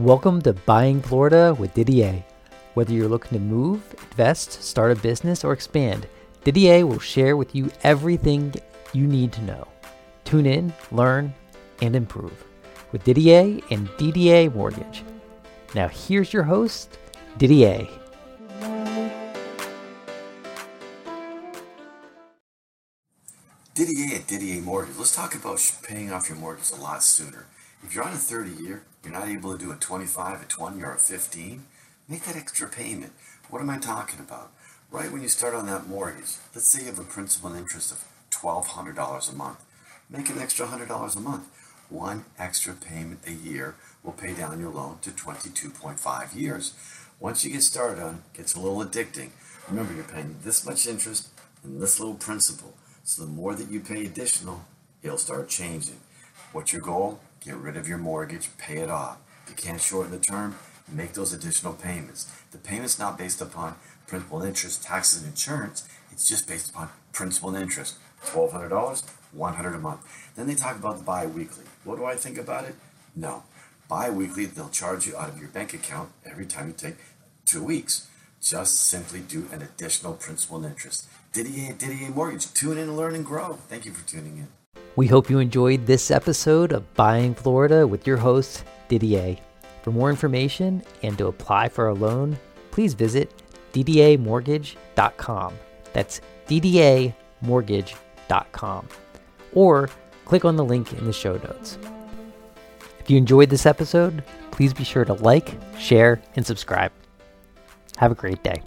Welcome to Buying Florida with Didier. Whether you're looking to move, invest, start a business, or expand, Didier will share with you everything you need to know. Tune in, learn, and improve with Didier and DDA Mortgage. Now, here's your host, Didier. Didier at DDA Mortgage. Let's talk about paying off your mortgage a lot sooner. If you're on a 30 year, you're not able to do a 25, a 20, or a 15, make that extra payment. What am I talking about? Right when you start on that mortgage, let's say you have a principal and interest of $1,200 a month. Make an extra $100 a month. One extra payment a year will pay down your loan to 22.5 years. Once you get started on it, gets a little addicting. Remember, you're paying this much interest and this little principal. So the more that you pay additional, it'll start changing. What's your goal? Get rid of your mortgage, pay it off. If you can't shorten the term, make those additional payments. The payment's not based upon principal interest, taxes, and insurance. It's just based upon principal and interest. $1,200, 100 a month. Then they talk about the bi-weekly. What do I think about it? No. Bi-weekly, they'll charge you out of your bank account every time you take two weeks. Just simply do an additional principal and interest. Didier, DDA Mortgage. Tune in, learn, and grow. Thank you for tuning in. We hope you enjoyed this episode of Buying Florida with your host, Didier. For more information and to apply for a loan, please visit ddamortgage.com. That's ddamortgage.com. Or click on the link in the show notes. If you enjoyed this episode, please be sure to like, share, and subscribe. Have a great day.